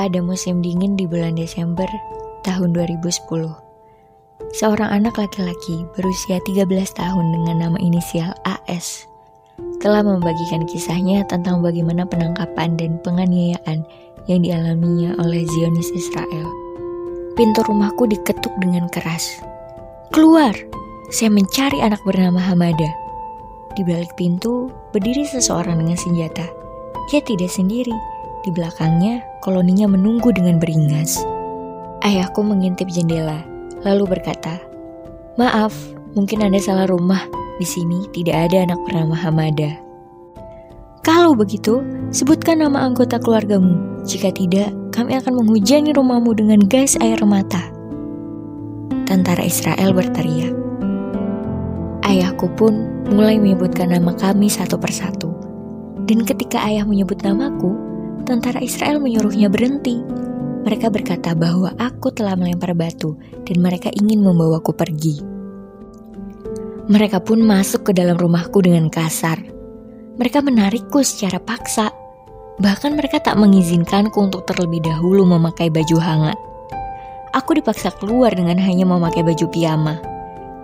pada musim dingin di bulan Desember tahun 2010. Seorang anak laki-laki berusia 13 tahun dengan nama inisial AS telah membagikan kisahnya tentang bagaimana penangkapan dan penganiayaan yang dialaminya oleh Zionis Israel. Pintu rumahku diketuk dengan keras. Keluar! Saya mencari anak bernama Hamada. Di balik pintu berdiri seseorang dengan senjata. Ia tidak sendiri. Di belakangnya, koloninya menunggu dengan beringas. Ayahku mengintip jendela, lalu berkata, Maaf, mungkin Anda salah rumah. Di sini tidak ada anak bernama Hamada. Kalau begitu, sebutkan nama anggota keluargamu. Jika tidak, kami akan menghujani rumahmu dengan gas air mata. Tentara Israel berteriak. Ayahku pun mulai menyebutkan nama kami satu persatu. Dan ketika ayah menyebut namaku, tentara Israel menyuruhnya berhenti. Mereka berkata bahwa aku telah melempar batu dan mereka ingin membawaku pergi. Mereka pun masuk ke dalam rumahku dengan kasar. Mereka menarikku secara paksa. Bahkan mereka tak mengizinkanku untuk terlebih dahulu memakai baju hangat. Aku dipaksa keluar dengan hanya memakai baju piyama,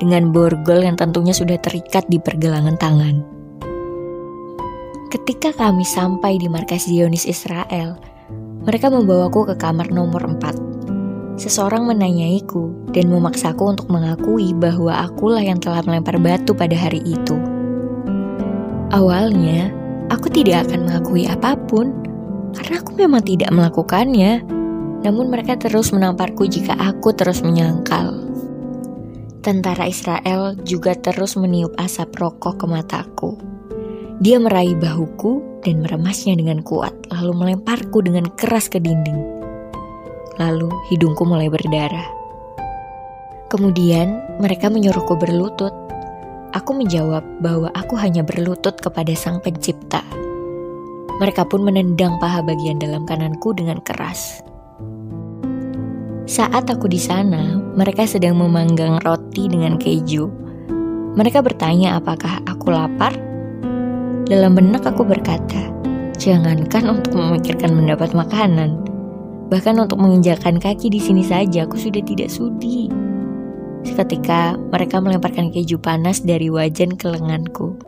dengan borgol yang tentunya sudah terikat di pergelangan tangan. Ketika kami sampai di markas Zionis Israel, mereka membawaku ke kamar nomor 4. Seseorang menanyaiku dan memaksaku untuk mengakui bahwa akulah yang telah melempar batu pada hari itu. Awalnya, aku tidak akan mengakui apa pun karena aku memang tidak melakukannya. Namun mereka terus menamparku jika aku terus menyangkal. Tentara Israel juga terus meniup asap rokok ke mataku. Dia meraih bahuku dan meremasnya dengan kuat, lalu melemparku dengan keras ke dinding. Lalu hidungku mulai berdarah. Kemudian mereka menyuruhku berlutut. Aku menjawab bahwa aku hanya berlutut kepada Sang Pencipta. Mereka pun menendang paha bagian dalam kananku dengan keras. Saat aku di sana, mereka sedang memanggang roti dengan keju. Mereka bertanya apakah aku lapar dalam benak aku berkata, jangankan untuk memikirkan mendapat makanan, bahkan untuk menginjakan kaki di sini saja aku sudah tidak sudi. Seketika mereka melemparkan keju panas dari wajan ke lenganku.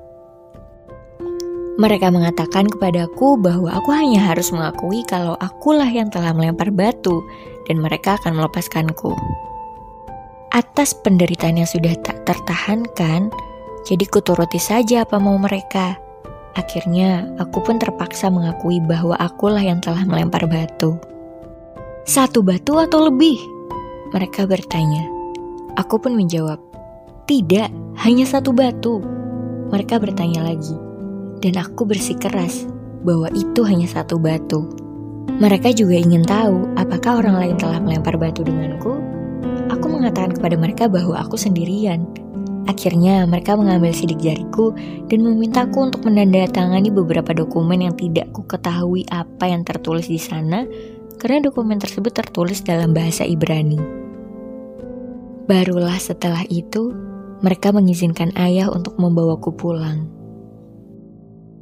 Mereka mengatakan kepadaku bahwa aku hanya harus mengakui kalau akulah yang telah melempar batu dan mereka akan melepaskanku. Atas penderitaan yang sudah tak tertahankan, jadi kuturuti saja apa mau mereka. Akhirnya, aku pun terpaksa mengakui bahwa akulah yang telah melempar batu. Satu batu atau lebih? Mereka bertanya. Aku pun menjawab, tidak, hanya satu batu. Mereka bertanya lagi, dan aku bersikeras bahwa itu hanya satu batu. Mereka juga ingin tahu apakah orang lain telah melempar batu denganku. Aku mengatakan kepada mereka bahwa aku sendirian Akhirnya mereka mengambil sidik jariku dan memintaku untuk menandatangani beberapa dokumen yang tidak ku ketahui apa yang tertulis di sana karena dokumen tersebut tertulis dalam bahasa Ibrani. Barulah setelah itu mereka mengizinkan ayah untuk membawaku pulang.